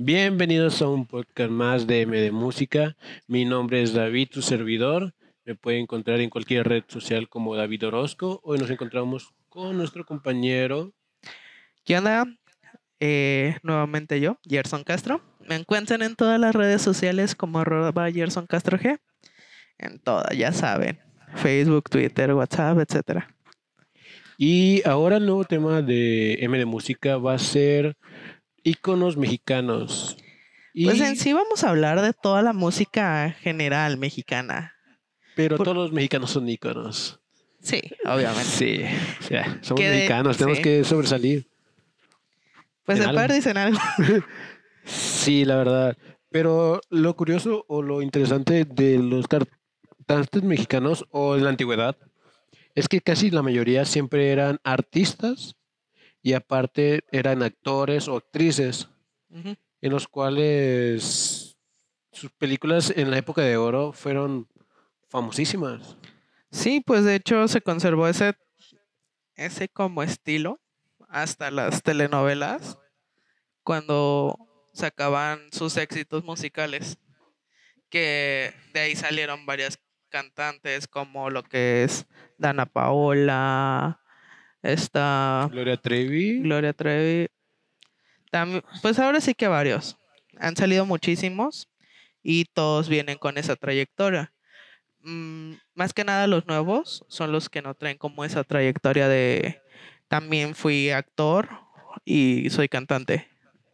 Bienvenidos a un podcast más de M de Música. Mi nombre es David, tu servidor. Me puede encontrar en cualquier red social como David Orozco. Hoy nos encontramos con nuestro compañero. ¿Qué onda? Eh, nuevamente yo, Gerson Castro. Me encuentran en todas las redes sociales como arroba Gerson Castro G. En todas, ya saben. Facebook, Twitter, WhatsApp, etcétera. Y ahora el nuevo tema de M de Música va a ser íconos mexicanos. Pues en sí vamos a hablar de toda la música general mexicana. Pero por- todos los mexicanos son íconos. Sí, obviamente. Sí, o sea, somos Que de- mexicanos, tenemos sí. que sobresalir. Pues en par dicen algo. Sí, la verdad. Pero lo curioso o lo interesante de los cantantes mexicanos o en la antigüedad es que casi la mayoría siempre eran artistas y aparte eran actores o actrices en los cuales sus películas en la época de oro fueron famosísimas. Sí, pues de hecho se conservó ese, ese como estilo hasta las telenovelas cuando sacaban sus éxitos musicales. Que de ahí salieron varias cantantes como lo que es Dana Paola, esta Gloria Trevi. Gloria Trevi. Tam- pues ahora sí que varios. Han salido muchísimos y todos vienen con esa trayectoria. Mm, más que nada los nuevos son los que no traen como esa trayectoria de también fui actor y soy cantante.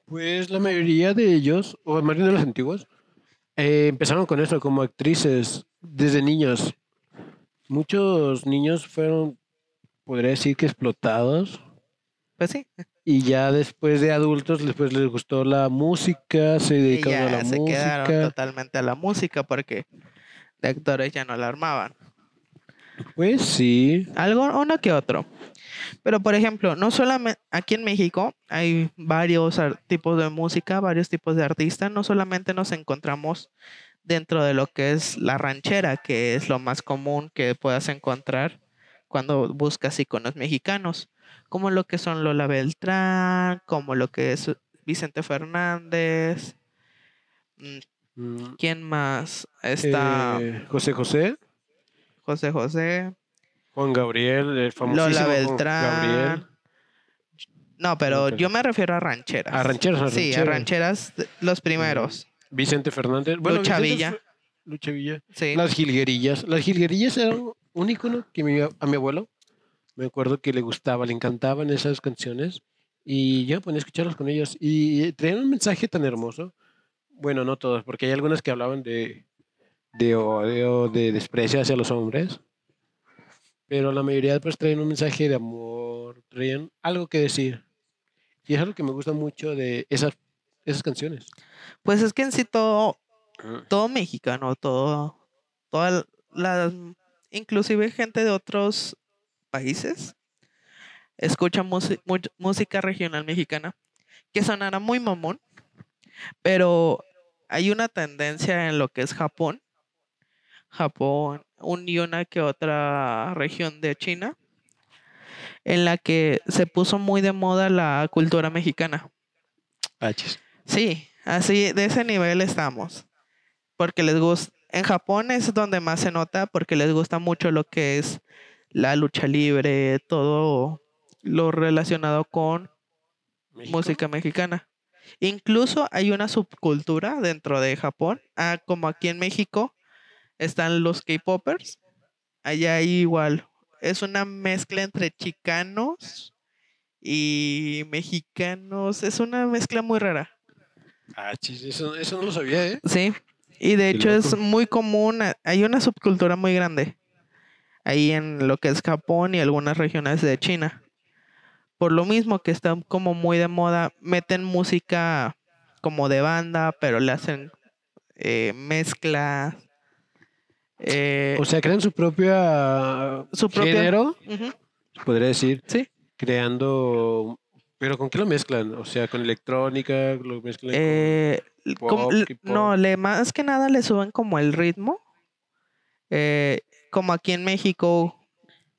Pues la mayoría de ellos, o más bien de los antiguos, eh, empezaron con eso como actrices desde niños. Muchos niños fueron, podría decir que explotados, Pues sí, y ya después de adultos después les gustó la música, se y dedicaron a la se quedaron música. totalmente a la música porque de actores ya no la armaban. Pues sí, Algo, uno que otro. Pero, por ejemplo, no solamente aquí en México hay varios ar- tipos de música, varios tipos de artistas. No solamente nos encontramos dentro de lo que es la ranchera, que es lo más común que puedas encontrar cuando buscas iconos mexicanos, como lo que son Lola Beltrán, como lo que es Vicente Fernández. mm, Mm, ¿Quién más? Está eh, José José, José José. Juan Gabriel, el famosísimo Lola Beltrán. Gabriel. No, pero yo me refiero a rancheras. A rancheros, a Sí, a rancheras, los primeros. Vicente Fernández. Bueno, Lucha Vicente Villa. Lucha Villa. Sí. Las jilguerillas. Las jilguerillas eran un icono que mi- a mi abuelo me acuerdo que le gustaba, le encantaban esas canciones y yo me ponía a escucharlas con ellos y traían un mensaje tan hermoso. Bueno, no todas, porque hay algunas que hablaban de, de odio, de desprecio hacia los hombres, pero la mayoría pues traían un mensaje de amor, traían algo que decir. Y es algo que me gusta mucho de esas, esas canciones. Pues es que en sí todo, todo mexicano, todo, toda la, inclusive gente de otros países, escucha música regional mexicana, que sonará muy mamón, pero hay una tendencia en lo que es Japón, Japón, un y una que otra región de China, en la que se puso muy de moda la cultura mexicana. Hachis. Sí, así de ese nivel estamos. Porque les gusta. En Japón es donde más se nota porque les gusta mucho lo que es la lucha libre, todo lo relacionado con México. música mexicana. Incluso hay una subcultura dentro de Japón, ah, como aquí en México están los K-popers. Allá hay igual. Es una mezcla entre chicanos y mexicanos. Es una mezcla muy rara. Hachis, eso, eso no lo sabía, ¿eh? Sí, y de hecho es muy común, hay una subcultura muy grande ahí en lo que es Japón y algunas regiones de China. Por lo mismo que está como muy de moda, meten música como de banda, pero le hacen eh, mezcla. eh, O sea, crean su propia Su propia- género, podría decir, sí, creando, pero ¿con qué lo mezclan? O sea, con electrónica, lo mezclan con- eh, como- pop, no, le, más que nada le suben como el ritmo. eh, como aquí en México,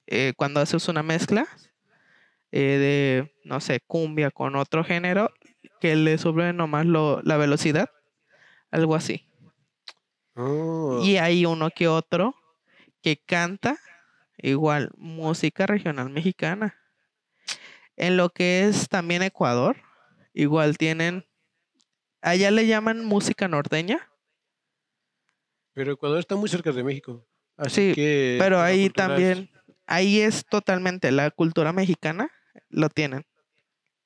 eh, cuando haces una mezcla eh, de, no sé, cumbia con otro género, que le sube nomás lo, la velocidad, algo así. Oh, Y hay uno que otro que canta igual música regional mexicana. En lo que es también Ecuador, igual tienen, allá le llaman música norteña, pero Ecuador está muy cerca de México. Así Sí, que. pero ahí es- también, ahí es totalmente la cultura mexicana, lo tienen.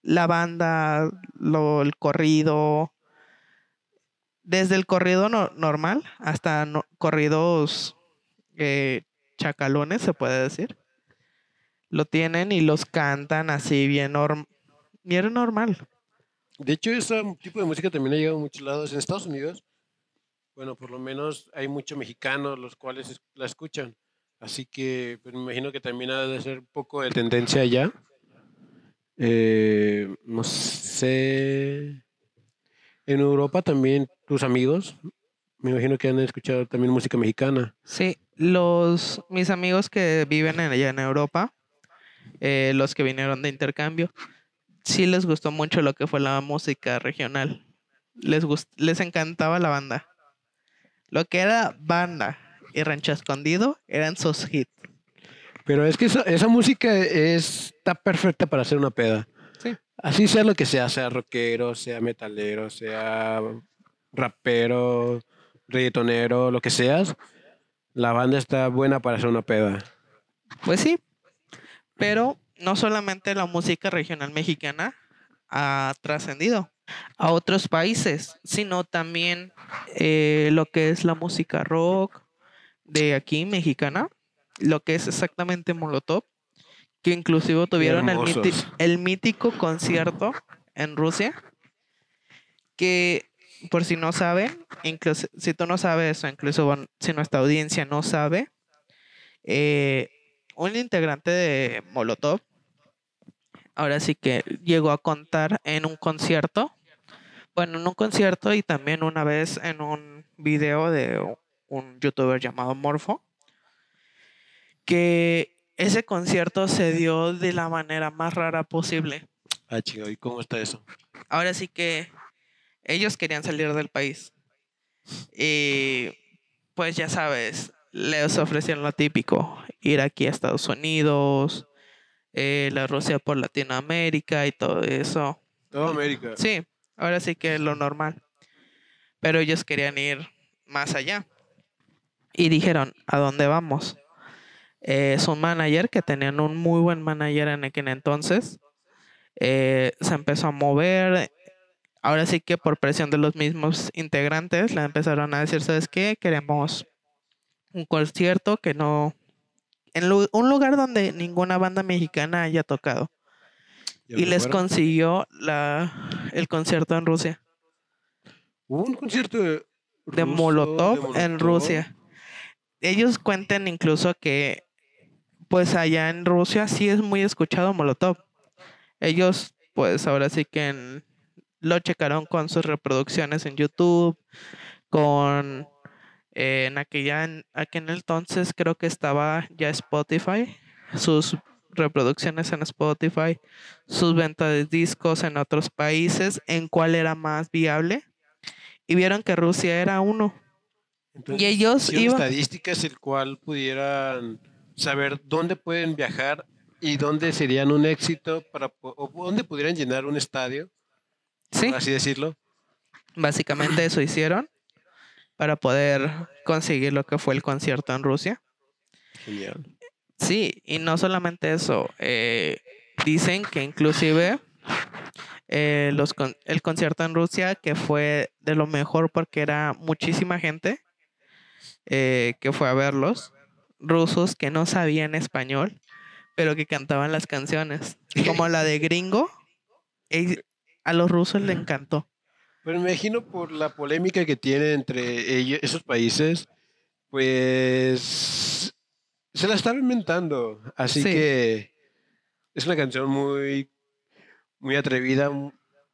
La banda, lo, el corrido, desde el corrido no- normal hasta no- corridos eh, chacalones, se puede decir. Lo tienen y los cantan así bien, norm- bien normal. De hecho, ese tipo de música también ha llegado a muchos lados. En Estados Unidos, bueno, por lo menos hay muchos mexicanos los cuales es- la escuchan. Así que pues, me imagino que también ha de ser un poco de tendencia allá. Eh, no sé. En Europa también, tus amigos, me imagino que han escuchado también música mexicana. Sí, los mis amigos que viven en- allá en Europa, eh, los que vinieron de intercambio, sí les gustó mucho lo que fue la música regional. Les gust- les encantaba la banda. Lo que era banda y Rancho Escondido eran sus hits. Pero es que esa, esa música es- está perfecta para hacer una peda. Sí. Así sea lo que sea, sea rockero, sea metalero, sea rapero, reggaetonero, lo que seas, la banda está buena para hacer una peda. Pues sí, pero no solamente la música regional mexicana ha trascendido a otros países, sino también eh, lo que es la música rock de aquí mexicana, lo que es exactamente Molotov, que inclusive tuvieron el, mítico concierto en Rusia, que por si no saben, incluso si tú no sabes o incluso si nuestra audiencia no sabe, eh, un integrante de Molotov, ahora sí que llegó a contar en un concierto, bueno, en un concierto y también una vez en un video de un youtuber llamado Morfo, que ese concierto se dio de la manera más rara posible. Ah, chido, ¿y cómo está eso? Ahora sí que ellos querían salir del país. Y pues ya sabes, les ofrecieron lo típico, ir aquí a Estados Unidos, eh, la Rusia por Latinoamérica y todo eso. Toda América. Sí, ahora sí que es lo normal. Pero ellos querían ir más allá. Y dijeron, ¿a dónde vamos? Eh, es un manager que tenían un muy buen manager en aquel entonces. Eh, se empezó a mover. Ahora sí que por presión de los mismos integrantes le empezaron a decir, ¿sabes qué? Queremos un concierto que no... En lu- un lugar donde ninguna banda mexicana haya tocado y les consiguió la, el concierto en Rusia, Hubo un concierto de, Molotov de en. Rusia. Ellos cuentan incluso que, pues allá en Rusia sí es muy escuchado Molotov. Ellos, pues ahora sí que en- lo checaron con sus reproducciones en YouTube, con eh, en aquella en aquel entonces creo que estaba ya Spotify, sus reproducciones en Spotify, sus ventas de discos en otros países, en cuál era más viable. Y vieron que Rusia era uno. Entonces, Y ellos iban- estadísticas el cual pudieran saber dónde pueden viajar y dónde serían un éxito para o dónde pudieran llenar un estadio, Sí, por así decirlo. básicamente eso hicieron para poder conseguir lo que fue el concierto en Rusia. Genial. Sí, y no solamente eso, eh, dicen que inclusive eh, los con- el concierto en Rusia, que fue de lo mejor porque era muchísima gente eh, que fue a verlos, rusos que no sabían español, pero que cantaban las canciones, como la de Gringo, a los rusos le encantó. Me imagino por la polémica que tiene entre ellos, esos países, pues se la estaba inventando. Así Sí. que es una canción muy, muy atrevida, mu-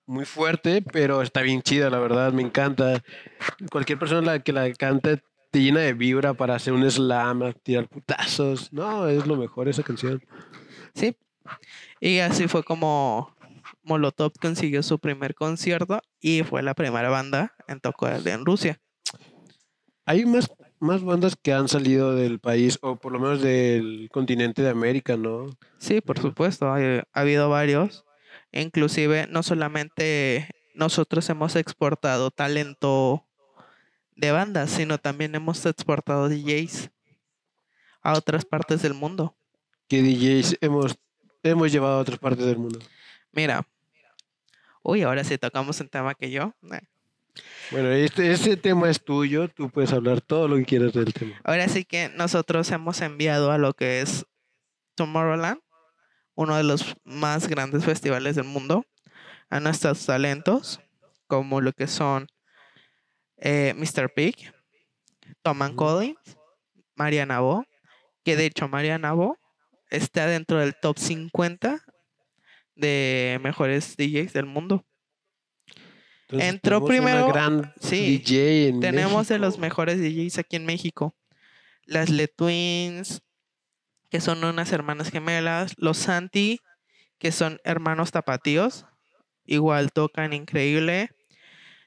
muy fuerte, pero está bien chida, la verdad, me encanta. Cualquier persona la que la cante te llena de vibra para hacer un slam, tirar putazos. No, es lo mejor esa canción. Sí. Y así fue como Molotov consiguió su primer concierto y fue la primera banda en tocar en Rusia. Hay más, más bandas que han salido del país, o por lo menos del continente de América, ¿no? Sí, por supuesto, ha habido varios. Inclusive, no solamente nosotros hemos exportado talento de bandas, sino también hemos exportado DJs a otras partes del mundo. ¿Qué DJs hemos, hemos llevado a otras partes del mundo? Mira, uy, ahora sí tocamos un tema que yo. Bueno, este, este tema es tuyo, tú puedes hablar todo lo que quieras del tema. Ahora sí que nosotros hemos enviado a lo que es Tomorrowland, uno de los más grandes festivales del mundo, a nuestros talentos, como lo que son eh, Mr. Pig, Tom and Collins, Mariana Bo, que de hecho Mariana Bo está dentro del top 50 de mejores DJs del mundo. Entró primero. sí, tenemos de los mejores DJs aquí en México. Las Le Twins, que son unas hermanas gemelas. Los Santi, que son hermanos tapatíos. Igual tocan increíble.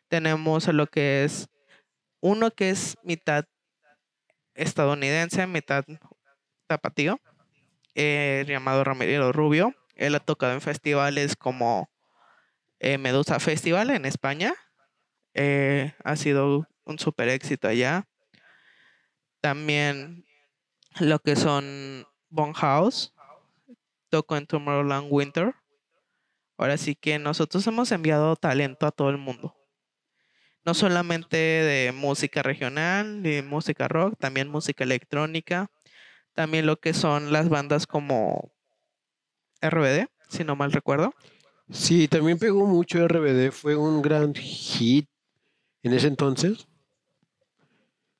Tenemos a lo que es uno que es mitad estadounidense, mitad tapatío, eh, llamado Ramiro Rubio. Él ha tocado en festivales como eh, Medusa Festival en España. Eh, ha sido un super éxito allá. También lo que son House. Toco en Tomorrowland Winter. Ahora sí que nosotros hemos enviado talento a todo el mundo. No solamente de música regional, de música rock, también música electrónica. También lo que son las bandas como RBD, si no mal recuerdo. Sí, también pegó mucho RBD, fue un gran hit en ese entonces.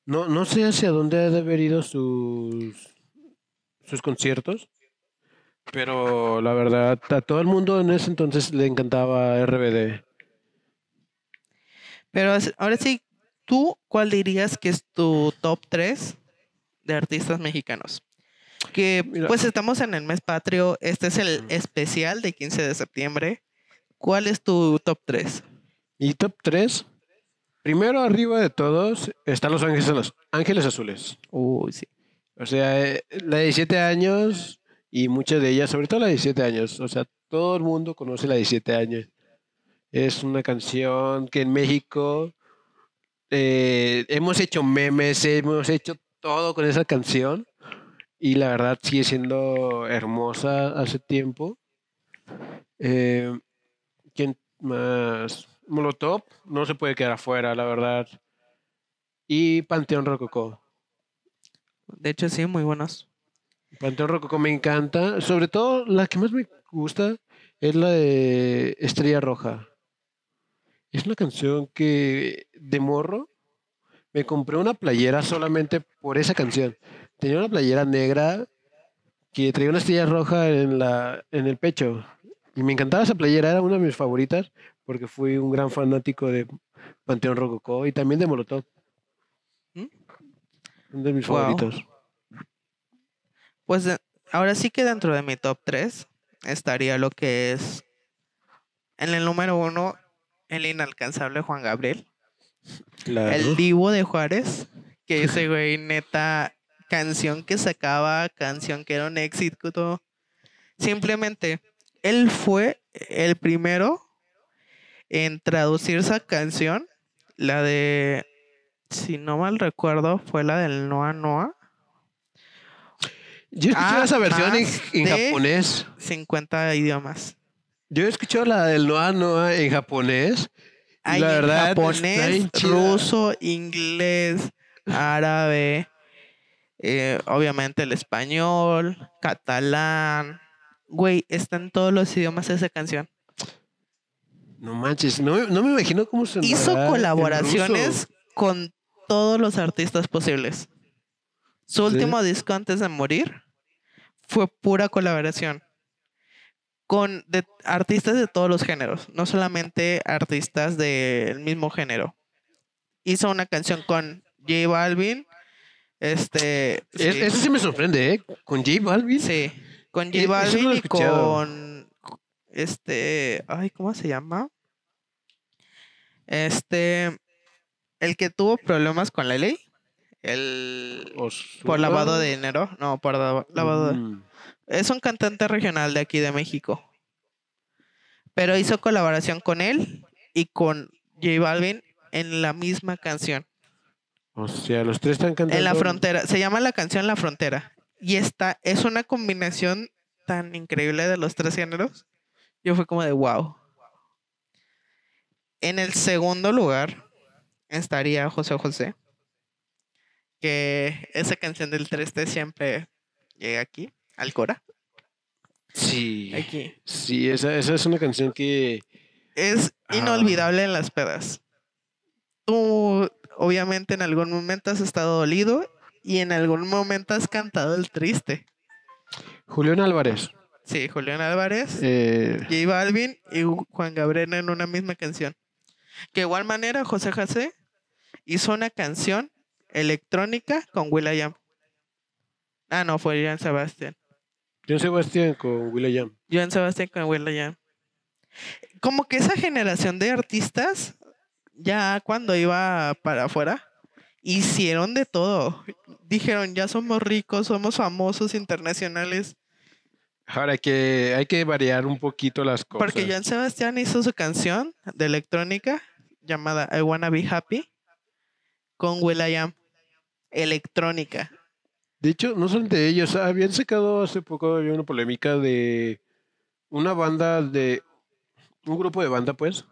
No, no sé hacia dónde ha de haber ido sus, sus conciertos, pero la verdad, a todo el mundo en ese entonces le encantaba RBD. Pero ahora sí, ¿tú cuál dirías que es tu top 3 de artistas mexicanos? Que pues estamos en el mes patrio, este es el especial de 15 de septiembre. ¿Cuál es tu top 3? Mi top 3, primero arriba de todos están los Ángeles, los ángeles Azules. Uy, sí. O sea, eh, la de 17 años y muchas de ellas, sobre todo la de 17 años, o sea, todo el mundo conoce la de 17 años. Es una canción que en México eh, hemos hecho memes, hemos hecho todo con esa canción y la verdad sigue siendo hermosa hace tiempo. Eh, ¿Quién más? Molotov no se puede quedar afuera, la verdad. Y Panteón Rococó. De hecho, sí, muy buenos. Panteón Rococó me encanta. Sobre todo, la que más me gusta es la de Estrella Roja. Es una canción que de morro me compré una playera solamente por esa canción. Tenía una playera negra que traía una estrella roja en, la, en el pecho. Y me encantaba esa playera, era una de mis favoritas porque fui un gran fanático de Panteón Rococó y también de Molotov. ¿Mm? Uno de mis favoritos. Pues ahora sí que dentro de mi top 3 estaría lo que es en el número uno el inalcanzable Juan Gabriel. El divo de Juárez, que ese güey neta, canción que sacaba, canción que era un éxito. Simplemente, él fue el primero en traducir esa canción, la de, si no mal recuerdo, fue la del Noa Noa. Yo escuché esa versión en, en japonés. 50 idiomas. Yo he escuchado la del Noa Noa en japonés. la verdad, japonés, ruso, inglés, árabe, eh, obviamente el español, catalán. Güey, están todos los idiomas esa canción. No manches, no, me imagino cómo se Hizo colaboraciones con todos los artistas posibles. Su último disco antes de morir fue pura colaboración con artistas de todos los géneros, no solamente artistas del mismo género. Hizo una canción con J Balvin. Este. Eso sí me sorprende, ¿eh? Con J Balvin. Sí. Con J Balvin y con. Este, ay, ¿cómo se llama? Este, el que tuvo problemas con la ley. El por lavado de dinero. No, por lavado. Mm. Es un cantante regional de aquí de México. Pero hizo colaboración con él y con J Balvin en la misma canción. O sea, los tres están cantando. En la frontera. Se llama la canción La Frontera. Y esta es una combinación tan increíble de los tres géneros. Yo fue como de wow. En el segundo lugar estaría José José. Que esa canción del 3T siempre llega aquí, al Cora. Sí. Aquí. Sí, esa, esa es una canción que. Es inolvidable en las pedas. Tú, obviamente, en algún momento has estado dolido y en algún momento has cantado el triste. Julián Álvarez. Sí, Julián Álvarez, eh... J Balvin y Juan Gabriel en una misma canción. Que igual manera José José hizo una canción electrónica con Will.i.am. Ah, no, fue Joan Sebastián. Joan Sebastián con Will.i.am. Joan Sebastián con Will.i.am. Como que esa generación de artistas, ya cuando iba para afuera, hicieron de todo. Dijeron, ya somos ricos, somos famosos internacionales. Ahora que hay que variar un poquito las cosas. Porque Joan Sebastián hizo su canción de electrónica llamada I Wanna Be Happy con Will.i.am. Electrónica. De hecho, no son de ellos. Habían sacado hace poco había una polémica de una banda de un grupo de banda, pues,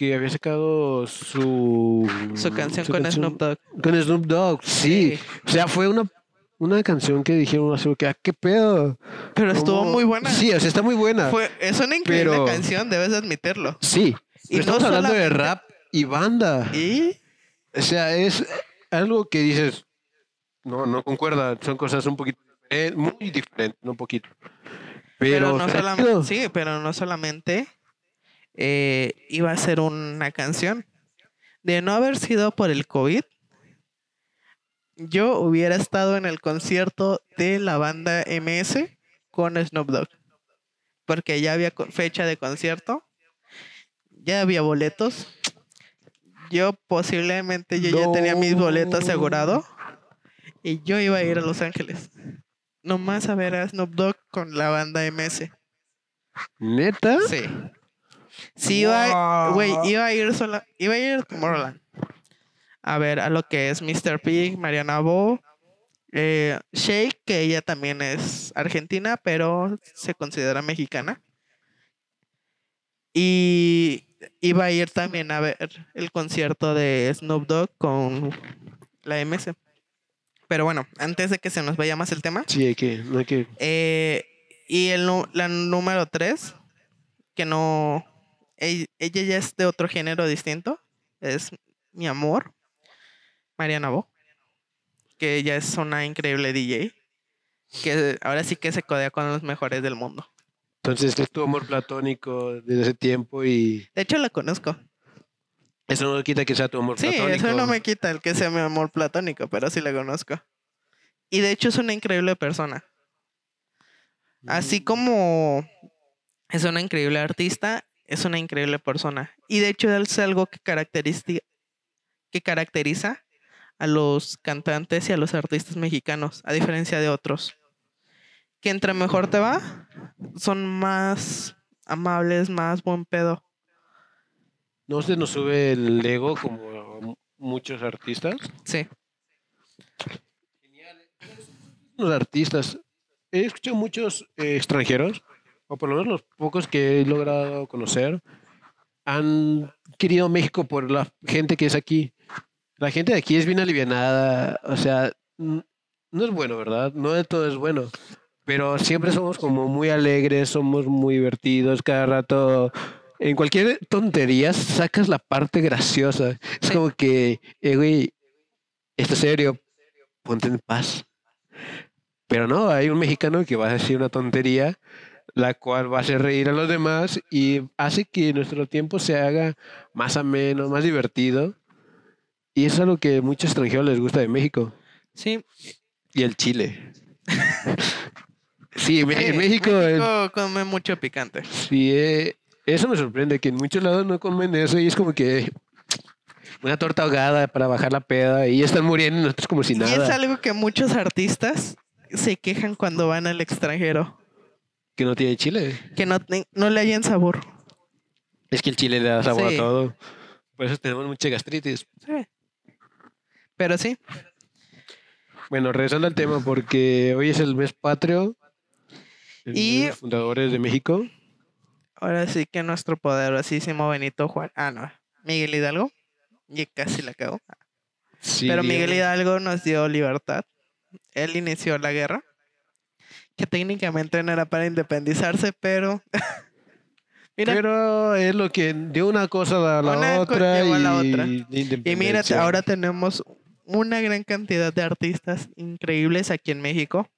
que había sacado su su canción con Snoop Dogg. Con Snoop Dogg, sí. O sea, fue una una canción que dijeron así que, ah, qué pedo. Pero estuvo muy buena. Sí, o sea, está muy buena. Fue, es una increíble canción, debes admitirlo. Sí. y estamos hablando de rap y banda. ¿Y? O sea, es algo que dices, no, no concuerda, son cosas un poquito, muy diferentes, no un poquito. Pero, no solamente, sí, pero no solamente eh, iba a ser una canción. De no haber sido por el COVID, yo hubiera estado en el concierto de la banda MS con Snoop Dogg. Porque ya había fecha de concierto, ya había boletos. Yo posiblemente yo ya tenía mis boletos asegurados y yo iba a ir a Los Ángeles. Nomás a ver a Snoop Dogg con la banda MS. ¿Neta? Sí. Sí, iba, güey, iba a ir sola, iba a ir a Tomorrowland a ver a lo que es Mr. Pig, Mariana Bo, eh, Shake, que ella también es argentina, pero se considera mexicana. Y iba a ir también a ver el concierto de Snoop Dogg con la MS. Pero bueno, antes de que se nos vaya más el tema. Sí, hay que. No hay que... Eh, y el, la número tres, que no. Ella, ya es de otro género distinto. Es mi amor. Mariana Bo, que ella es una increíble DJ, que ahora sí que se codea con los mejores del mundo. Entonces es tu amor platónico desde ese tiempo y... De hecho la conozco. Eso no quita que sea tu amor platónico. Sí, eso no me quita el que sea mi amor platónico, pero sí la conozco. Y de hecho es una increíble persona. Así mm. como es una increíble artista, es una increíble persona. Y de hecho es algo que, que caracteriza a los cantantes y a los artistas mexicanos, a diferencia de otros. Que entre mejor te va, son más amables, más buen pedo. ¿No se nos sube el ego como muchos artistas? Sí. Los artistas. He escuchado muchos eh, extranjeros, o por lo menos los pocos que he logrado conocer, han querido México por la gente que es aquí. La gente de aquí es bien alivianada, o sea, no es bueno, ¿verdad? No de todo es bueno, pero siempre somos como muy alegres, somos muy divertidos, cada rato, en cualquier tontería sacas la parte graciosa. Es como que, eh, güey, esto es serio, ponte en paz. Pero no, hay un mexicano que va a decir una tontería, la cual va a hacer reír a los demás y hace que nuestro tiempo se haga más ameno, más divertido. Y eso es algo que a muchos extranjeros les gusta de México. Sí. Y el Chile. Sí, en México, eh, México come mucho picante. sí, eh, eso me sorprende, que en muchos lados no comen eso y es como que una torta ahogada para bajar la peda y están muriendo nosotros como si Y es nada. algo que muchos artistas se quejan cuando van al extranjero. Que no tiene chile. Que no, no le hayan sabor. Es que el chile le da sabor Sí. a todo. Por eso tenemos mucha gastritis. Sí. Pero sí, Bueno, regresando al tema, porque hoy es el mes patrio. el Y- fundadores de México. ahora sí que nuestro poderosísimo Benito Juárez. Ah, no. Miguel Hidalgo. Y casi la cago. Sí, Pero Miguel. Hidalgo nos dio libertad. Él inició la guerra. Que técnicamente no era para independizarse, pero. Mira, Pero es lo que de una cosa a la Una otra. llevó a la y, otra. Y mira, ahora tenemos una gran cantidad de artistas increíbles aquí en México.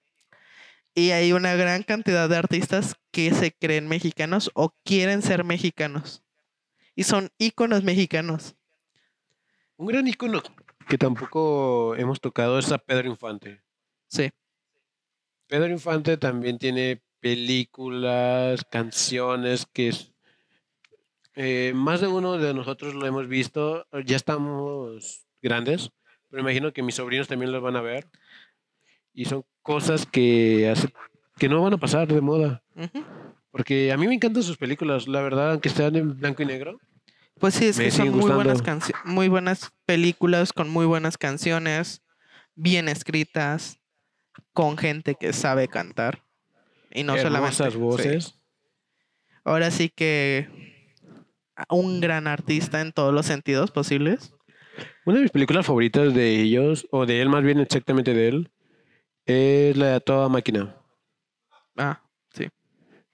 Y hay una gran cantidad de artistas que se creen mexicanos o quieren ser mexicanos. Y son íconos mexicanos. Un gran icono que tampoco hemos tocado es a Pedro Infante. Sí. Pedro Infante también tiene películas, canciones que es- eh, más de uno de nosotros lo hemos visto. Ya estamos grandes, pero imagino que mis sobrinos también los van a ver. Y son cosas que, hace- que no van a pasar de moda. Porque a mí me encantan sus películas, la verdad, aunque estén en blanco y negro. Pues sí, es que son muy buenas, muy buenas películas con muy buenas canciones, bien escritas, con gente que sabe cantar. Y no solamente. Hermosas sí. voces. Ahora sí que un gran artista en todos los sentidos posibles. Una de mis películas favoritas de ellos, o de él más bien exactamente de él, es la de Toda Máquina. Ah, sí.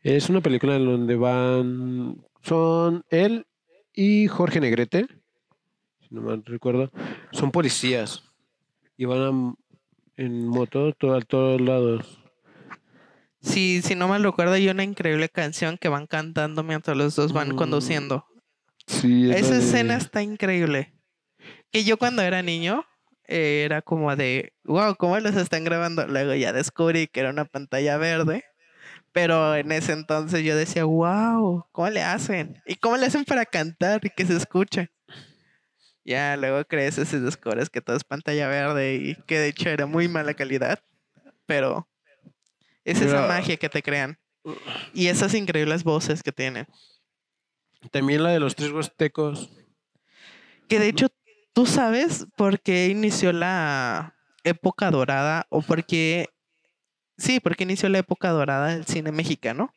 Es una película en donde van, son él y Jorge Negrete, si no mal recuerdo, son policías y van a- en moto to- a todos lados. Sí, si no mal recuerdo, hay una increíble canción que van cantando mientras los dos van Mm, conduciendo. Sí, Esa de- escena está increíble. Que yo cuando era niño eh, era como de, wow, ¿cómo los están grabando? Luego ya descubrí que era una pantalla verde. Pero en ese entonces yo decía, wow, ¿cómo le hacen? ¿Y cómo le hacen para cantar y que se escuche? Ya luego creces y descubres que todo es pantalla verde y que de hecho era muy mala calidad. Pero es esa magia que te crean. Y esas increíbles voces que tienen. También la de los tres huastecos. Que de hecho, ¿tú sabes por qué inició la época dorada? O por qué... Sí, porque inició la época dorada del cine mexicano.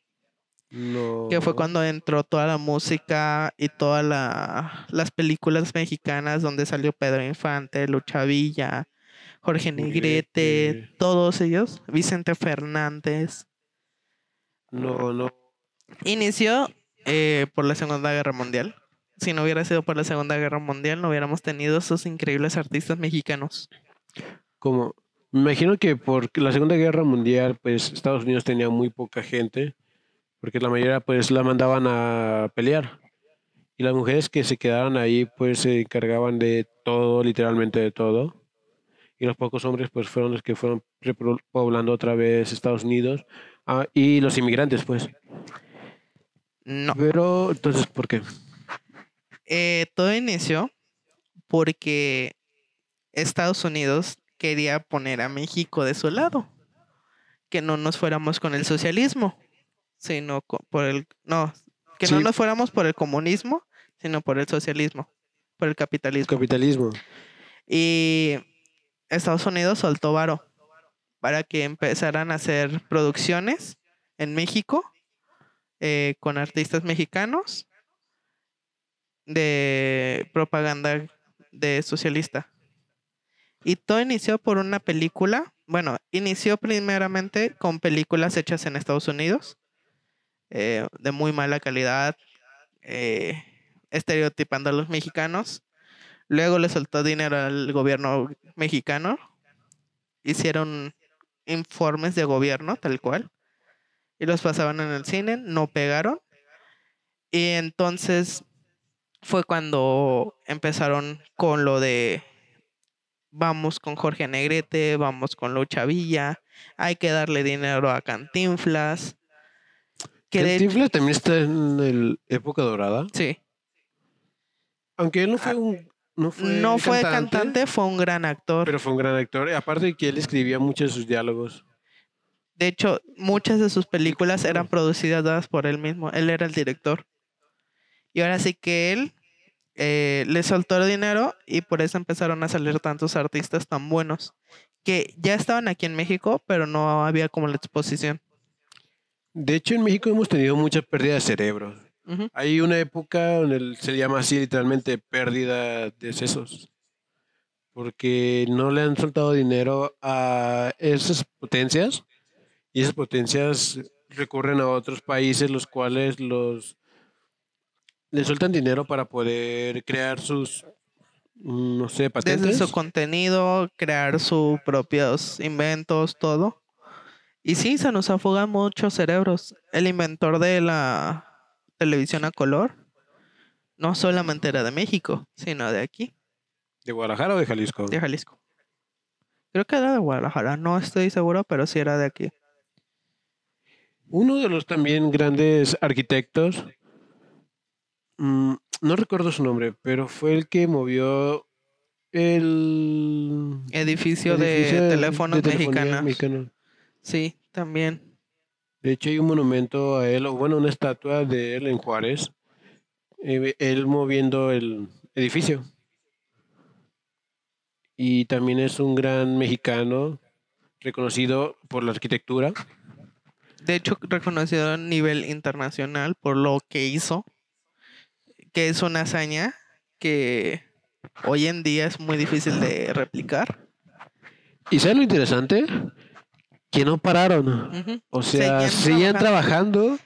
No. Que fue cuando entró toda la música y todas la- las películas mexicanas donde salió Pedro Infante, Lucha Villa, Jorge Negrete, Negrete. todos ellos, Vicente Fernández. No, no. Inició eh, por la Segunda Guerra Mundial. Si no hubiera sido por la Segunda Guerra Mundial, no hubiéramos tenido esos increíbles artistas mexicanos. Como, me imagino que por la Segunda Guerra Mundial, pues Estados Unidos tenía muy poca gente, porque la mayoría pues la mandaban a pelear. Y las mujeres que se quedaban ahí pues se encargaban de todo, literalmente de todo. Y los pocos hombres pues fueron los que fueron repoblando otra vez Estados Unidos. Ah, y los inmigrantes pues. No. Pero entonces, ¿por qué? Eh, todo inició porque Estados Unidos quería poner a México de su lado. Que no nos fuéramos con el socialismo, sino por el... No, que no nos fuéramos por el comunismo, sino por el socialismo, por el capitalismo. Capitalismo. Y Estados Unidos soltó varo para que empezaran a hacer producciones en México eh, con artistas mexicanos de propaganda de socialista. Y todo inició por una película. Bueno, inició primeramente con películas hechas en Estados Unidos, eh, de muy mala calidad, eh, estereotipando a los mexicanos. Luego le soltó dinero al gobierno mexicano. Hicieron informes de gobierno, tal cual. Y los pasaban en el cine, no pegaron. Y entonces fue cuando empezaron con lo de vamos con Jorge Negrete, vamos con Lucha Villa. hay que darle dinero a Cantinflas. Que de- Cantinflas también está en el época dorada. sí, Aunque él no fue un. No fue, Ah, no fue cantante, fue un gran actor. Pero fue un gran actor. y Aparte de que él escribía muchos de sus diálogos. De hecho, muchas de sus películas eran producidas dadas por él mismo. Él era el director. Y ahora sí que él eh, le soltó el dinero y por eso empezaron a salir tantos artistas tan buenos que ya estaban aquí en México, pero no había como la exposición. De hecho, en México hemos tenido mucha pérdida de cerebro. Ujú. Hay una época donde se llama así literalmente pérdida de sesos. Porque no le han soltado dinero a esas potencias. Y esas potencias recurren a otros países los cuales los le sueltan dinero para poder crear sus mm, no sé, patentes. Desde su contenido, crear sus propios inventos, todo. Y sí, se nos afogan muchos cerebros. El inventor de la televisión a color no solamente era de México, sino de aquí, ¿De Guadalajara o de Jalisco? de Jalisco. Creo que era de Guadalajara, no estoy seguro, pero sí era de aquí. Uno de los también grandes arquitectos, mm, no recuerdo su nombre, pero fue el que movió el Edificio, edificio de teléfonos telefonía mexicanos. mexicano. Sí, también. De hecho, hay un monumento a él, o bueno, una estatua de él en Juárez, él moviendo el edificio. Y también es un gran mexicano reconocido por la arquitectura. De hecho, reconocido a nivel internacional por lo que hizo, que es una hazaña que hoy en día es muy difícil de replicar. ¿Y sabes lo interesante? Que no pararon. O sea, Seguían seguían trabajando.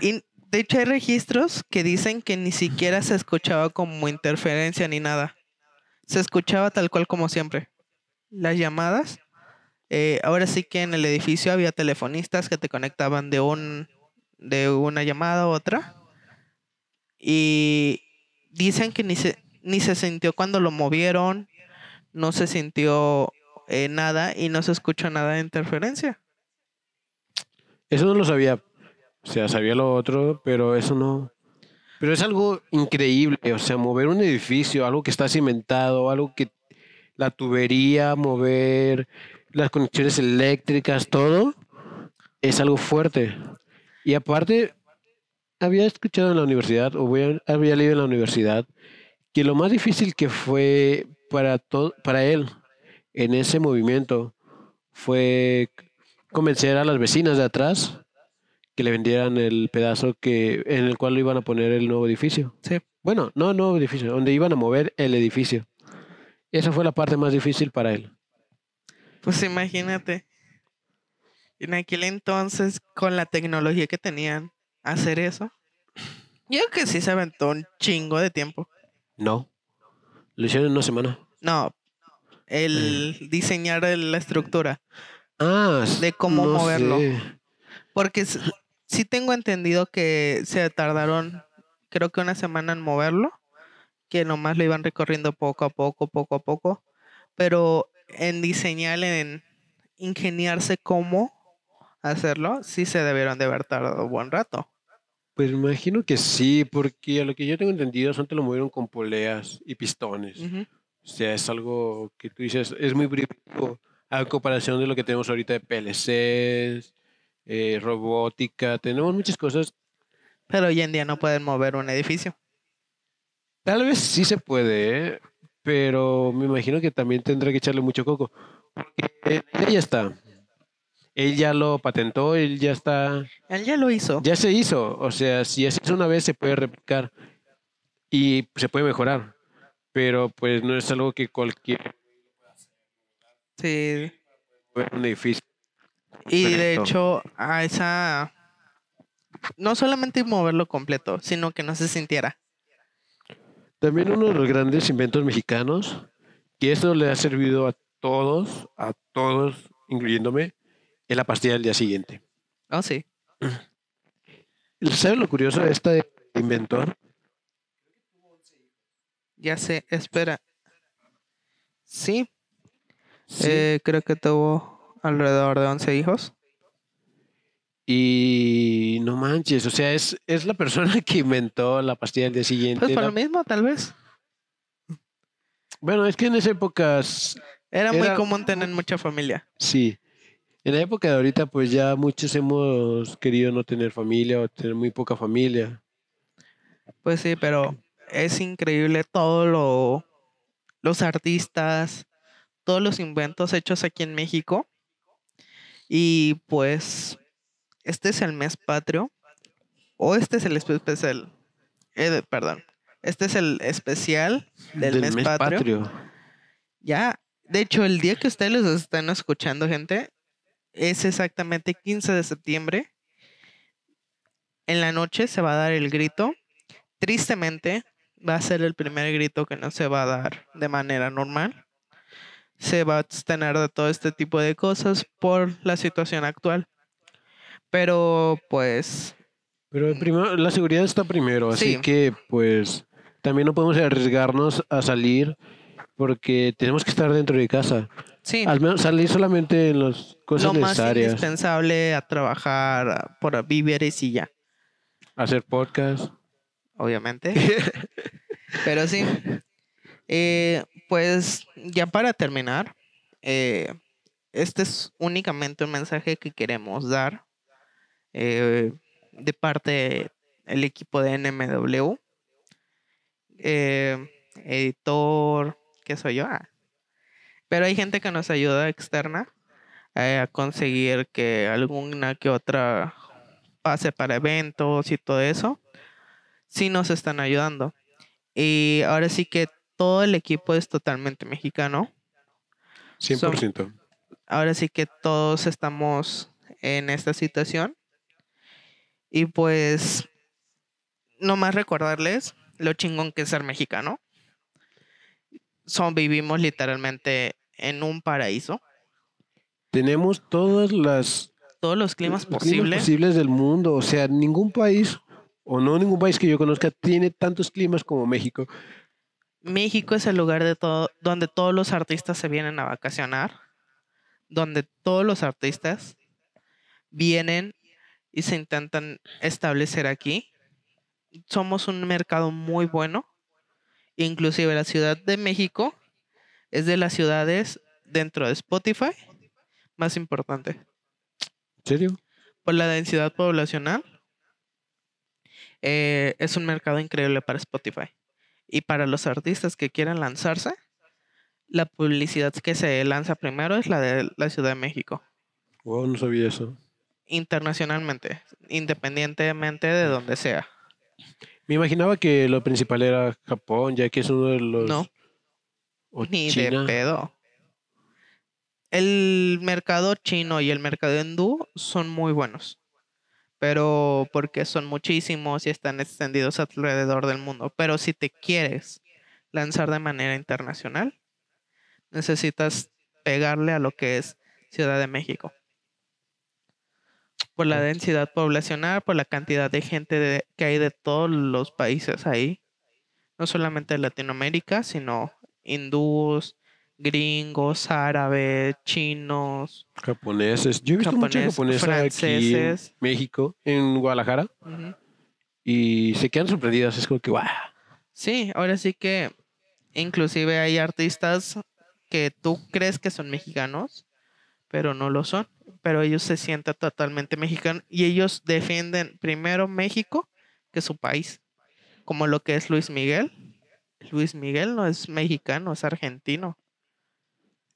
Y de hecho hay registros que dicen que ni siquiera se escuchaba como interferencia ni nada. Se escuchaba tal cual como siempre. Las llamadas. eh, ahora sí que en el edificio había telefonistas que te conectaban de un de una llamada a otra. Y dicen que ni se, ni se sintió cuando lo movieron. No se sintió eh, nada y no se escuchó nada de interferencia. Eso no lo sabía. O sea, sabía lo otro, pero eso no. Pero es algo increíble. O sea, mover un edificio, algo que está cimentado, algo que la tubería, mover las conexiones eléctricas, todo, es algo fuerte. Y aparte, había escuchado en la universidad, o voy a- había leído en la universidad, que lo más difícil que fue para, todo, para él en ese movimiento fue convencer a las vecinas de atrás que le vendieran el pedazo que en el cual lo iban a poner el nuevo edificio. Sí. Bueno, no el nuevo edificio, donde iban a mover el edificio. Esa fue la parte más difícil para él. Pues imagínate. En aquel entonces, con la tecnología que tenían, hacer eso. Yo creo que sí se aventó un chingo de tiempo. No. Lo hicieron en una semana. No, el diseñar la estructura. Ah, De cómo no moverlo. sé. Porque sí tengo entendido que se tardaron, creo que una semana en moverlo. Que nomás lo iban recorriendo poco a poco, poco a poco. Pero en diseñar, en ingeniarse cómo hacerlo, sí se debieron de haber tardado un buen rato. Pues imagino que sí, porque a lo que yo tengo entendido, antes lo movieron con poleas y pistones. O sea, es algo que tú dices, es muy primitivo a comparación de lo que tenemos ahorita de PLCs, eh, robótica, tenemos muchas cosas. Pero hoy en día no pueden mover un edificio. Tal vez sí se puede, ¿eh? pero me imagino que también tendrá que echarle mucho coco. Porque él ya está. Él ya lo patentó, él ya está, Él ya lo hizo. ya se hizo. O sea, si hizo una vez, se puede replicar y se puede mejorar. Pero pues no es algo que cualquier Sí. un edificio. Y de hecho, a esa. No solamente moverlo completo, sino que no se sintiera. También uno de los grandes inventos mexicanos, que esto le ha servido a todos, a todos, incluyéndome, es la pastilla del día siguiente. Oh, sí. ¿Sabes lo curioso de este inventor? Ya sé, espera. Sí, Sí, eh, creo que tuvo alrededor de 11 hijos. Y no manches, o sea, es, es la persona que inventó la pastilla del día siguiente. Pues por la- lo mismo, tal vez. Bueno, es que en esa época, s- Era, muy común tener mucha familia. sí. En la época de ahorita, pues ya muchos hemos querido no tener familia o tener muy poca familia. Pues sí, pero es increíble todo lo los artistas, todos los inventos hechos aquí en México. Y pues este es el mes patrio o este es el espe- especial eh, perdón. Este es el especial del, mes, patrio. Ya, de hecho, el día que ustedes los están escuchando, gente, es exactamente 15 de septiembre. En la noche se va a dar el grito. Tristemente, va a ser el primer grito que no se va a dar de manera normal. Se va a abstener de todo este tipo de cosas por la situación actual. Pero, pues, Pero primero, la seguridad está primero, así Sí. que pues también no podemos arriesgarnos a salir porque tenemos que estar dentro de casa. sí, Al menos salir solamente en las cosas lo más necesarias. indispensable a trabajar, por víveres y ya. Hacer podcast. obviamente. Pero sí. Eh, pues ya para terminar, eh, este es únicamente un mensaje que queremos dar eh, de parte del equipo de NMW. Eh, editor, ¿qué soy yo? Ah. Pero hay gente que nos ayuda externa eh, a conseguir que alguna que otra pase para eventos y todo eso sí nos están ayudando. Y ahora sí que todo el equipo es totalmente mexicano. 100%. Ahora sí que todos estamos en esta situación. Y pues, nomás recordarles lo chingón que es ser mexicano. Son, vivimos literalmente en un paraíso. Tenemos todas las Todos los climas climas posibles. posibles del mundo. O sea, ningún país, o no ningún país que yo conozca, tiene tantos climas como México. México es el lugar de todo, donde todos los artistas se vienen a vacacionar, donde todos los artistas vienen y se intentan establecer aquí. Somos un mercado muy bueno. Inclusive la Ciudad de México es de las ciudades dentro de Spotify más importante ¿En serio? por la densidad poblacional. Eh, es un mercado increíble para Spotify. Y para los artistas que quieran lanzarse, la publicidad que se lanza primero es la de la Ciudad de México. Wow, no sabía eso. Internacionalmente, independientemente de donde sea. Me imaginaba que lo principal era Japón, ya que es uno de los... No, o ni China. de pedo. El mercado chino y el mercado hindú son muy buenos. Pero porque son muchísimos y están extendidos alrededor del mundo. Pero si te quieres lanzar de manera internacional, necesitas pegarle a lo que es Ciudad de México. Por la densidad poblacional, por la cantidad de gente de- que hay de todos los países ahí. No solamente de Latinoamérica, sino hindús, gringos, árabes, chinos. Japoneses. Yo he visto mucha japonesa aquí en. México, en Guadalajara, y se quedan sorprendidas. Es como que, ¡guau! Sí, ahora sí que inclusive hay artistas que tú crees que son mexicanos, pero no lo son. Pero ellos se sienten totalmente mexicanos y ellos defienden primero México que su país, como lo que es Luis Miguel. Luis Miguel no es mexicano, es argentino.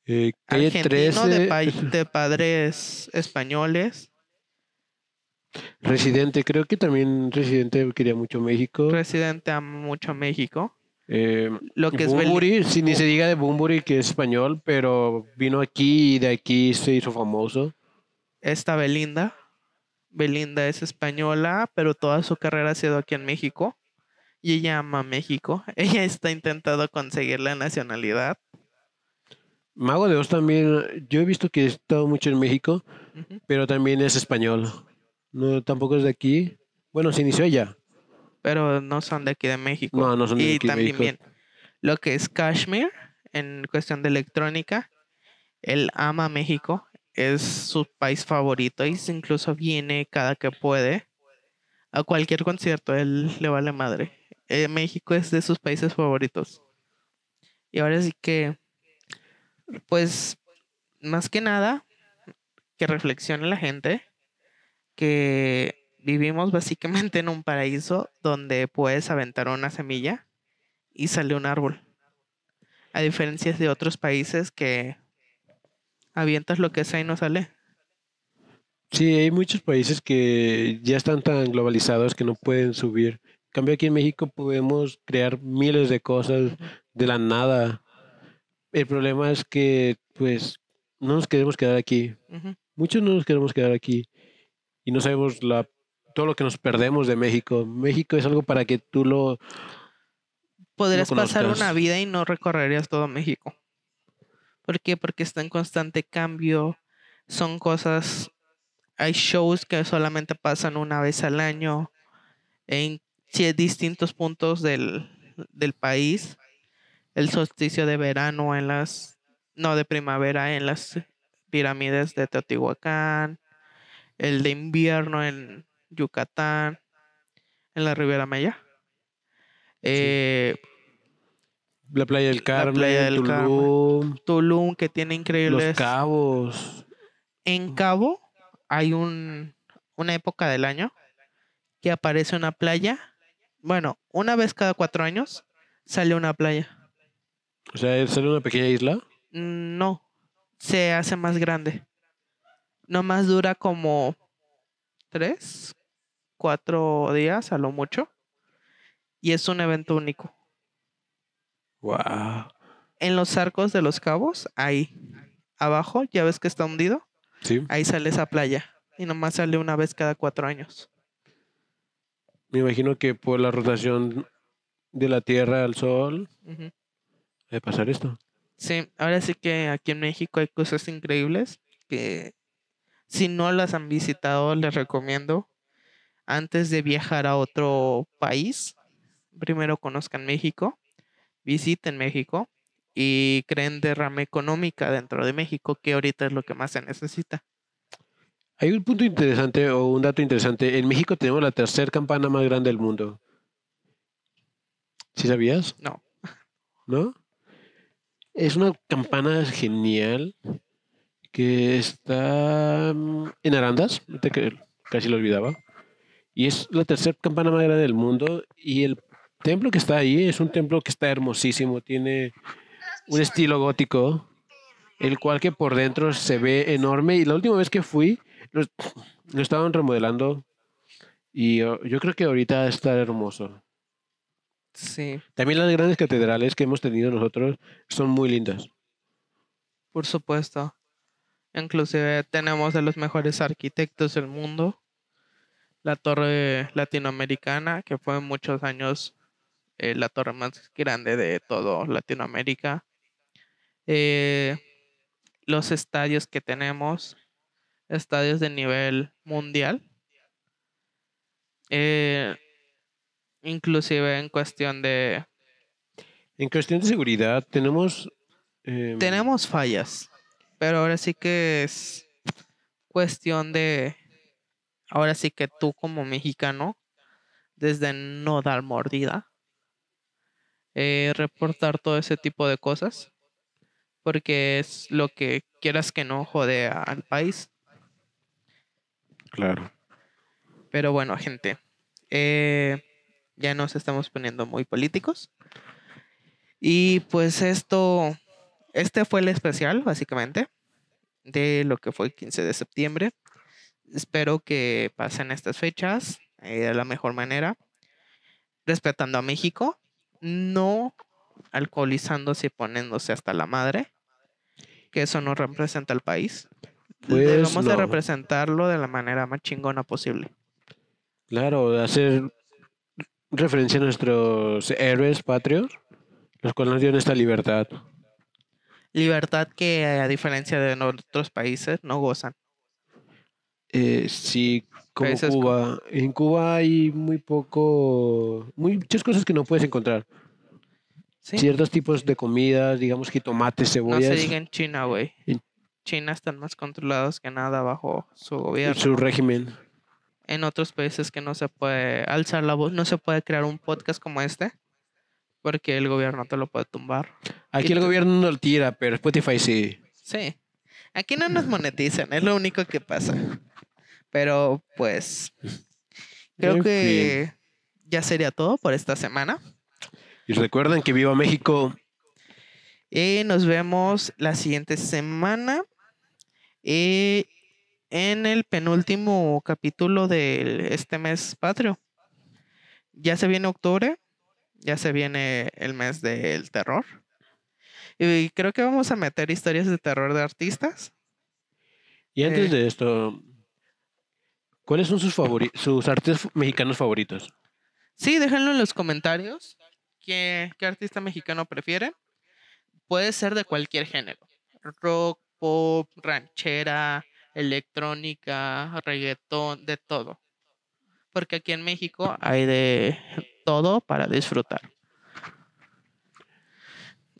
Eh, calle Argentino de, 13, pa- de padres españoles. Residente, creo que también Residente quería mucho México. Residente ama mucho a México. Eh, Lo que es Beli- Bunbury, si ni se diga de Bunbury que es español, pero vino aquí y de aquí se hizo famoso. está Belinda. Belinda es española, pero toda su carrera ha sido aquí en México. Y ella ama a México. Ella está intentando conseguir la nacionalidad. Mago de Oz también, yo he visto que ha estado mucho en México, pero también es español. No, tampoco es de aquí. Bueno, se inició allá. Pero no son de aquí de México. No, no son de y aquí de también México. bien, lo que es Kashmir, en cuestión de electrónica, él ama México. es su país favorito y incluso viene cada que puede a cualquier concierto, él le vale madre. Eh, México es de sus países favoritos. Y ahora sí que, pues, más que nada, que reflexione la gente que vivimos básicamente en un paraíso donde puedes aventar una semilla y sale un árbol. A diferencia de otros países que avientas lo que sea y no sale. Sí, hay muchos países que ya están tan globalizados que no pueden subir. En cambio, aquí en México podemos crear miles de cosas de la nada. El problema es que, pues, no nos queremos quedar aquí. Muchos no nos queremos quedar aquí y no sabemos la, todo lo que nos perdemos de México. México es algo para que tú lo... Podrías pasar una vida y no recorrerías todo México. ¿Por qué? Porque está en constante cambio. Son cosas hay shows que solamente pasan una vez al año en distintos puntos del, del país. El solsticio de verano en las, no de primavera en las pirámides de Teotihuacán. El de invierno en Yucatán, en la Riviera Maya. Eh, la playa del Carmen, Tulum, Tulum, que tiene increíbles. Los Cabos. En Cabo hay un, una época del año que aparece una playa. Bueno, una vez cada cuatro años sale una playa. O sea, ¿sale una pequeña isla? No, se hace más grande. Nomás dura como tres, cuatro días a lo mucho. Y es un evento único. Wow. En los arcos de los cabos, ahí abajo, ya ves que está hundido. Ahí sale esa playa y nomás sale una vez cada cuatro años. Me imagino que por la rotación de la Tierra al Sol debe pasar esto. Sí, ahora sí que aquí en México hay cosas increíbles que si no las han visitado les recomiendo antes de viajar a otro país, primero conozcan México, visiten México y creen derrama económica dentro de México, que ahorita es lo que más se necesita. Hay un punto interesante o un dato interesante. En México tenemos la tercera campana más grande del mundo. ¿Sí sabías? No. ¿No? Es una campana genial que está mm, en Arandas, casi lo olvidaba. Y es la tercera campana más grande del mundo. Y el templo que está ahí es un templo que está hermosísimo. Tiene un estilo gótico, el cual que por dentro se ve enorme. Y la última vez que fui, lo, estaban remodelando. Y yo, creo que ahorita está hermoso. Sí. También las grandes catedrales que hemos tenido nosotros son muy lindas. Por supuesto. Inclusive tenemos de los mejores arquitectos del mundo. La torre latinoamericana, que fue muchos años eh, la torre más grande de todo Latinoamérica. Eh, los estadios que tenemos, estadios de nivel mundial. Eh, inclusive en cuestión de... En cuestión de seguridad tenemos... Em, tenemos fallas, pero ahora sí que es cuestión de... Ahora sí que tú como mexicano, desde no dar mordida, eh, reportar todo ese tipo de cosas, porque es lo que quieras que no jode al país. Claro. Pero bueno, gente, eh, ya nos estamos poniendo muy políticos. Y pues esto, este fue el especial, básicamente, de lo que fue el 15 de septiembre. Espero que pasen estas fechas eh, de la mejor manera, respetando a México no alcoholizándose y poniéndose hasta la madre, que eso no representa al país. Pues Debemos de representarlo de la manera más chingona posible. Claro, hacer referencia a nuestros héroes patrios, los cuales nos dieron esta libertad. Libertad que a diferencia de otros países no gozan. Eh, sí, como Cuba. En Cuba hay muy poco, muchas cosas que no puedes encontrar. Ciertos tipos de comidas, digamos que tomates, cebollas. No se diga en China, güey. China están más controlados que nada bajo su gobierno. Su régimen. En otros países que no se puede alzar la voz, no se puede crear un podcast como este, porque el gobierno te lo puede tumbar. Aquí el gobierno no lo tira, pero Spotify sí. Sí. Aquí no nos monetizan, es lo único que pasa. Pero pues creo que ya sería todo por esta semana. Y recuerden que viva México. Y nos vemos la siguiente semana. Y en el penúltimo capítulo de este mes patrio. Ya se viene octubre. Ya se viene el mes del terror. Y creo que vamos a meter historias de terror de artistas. Y antes eh, de esto, ¿cuáles son sus, sus artistas mexicanos favoritos? Sí, déjenlo en los comentarios. ¿Qué, ¿Qué artista mexicano prefiere? Puede ser de cualquier género. Rock, pop, ranchera, electrónica, reggaetón, de todo. Porque aquí en México hay de todo para disfrutar.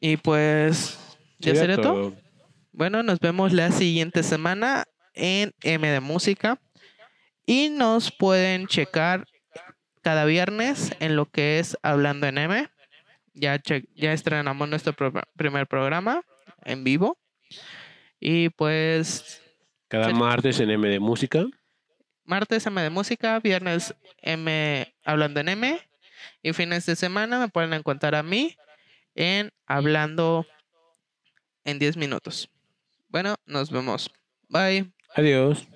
Y pues, ya seré todo. Bueno, nos vemos la siguiente semana en M de Música. Y nos pueden checar cada viernes en lo que es Hablando en M. Ya, ya estrenamos nuestro primer programa en vivo. Y pues... Cada martes en M de Música. Martes M de Música, viernes M Hablando en M. Y fines de semana me pueden encontrar a mí en Hablando en 10 minutos. Bueno, nos vemos. Bye. Adiós.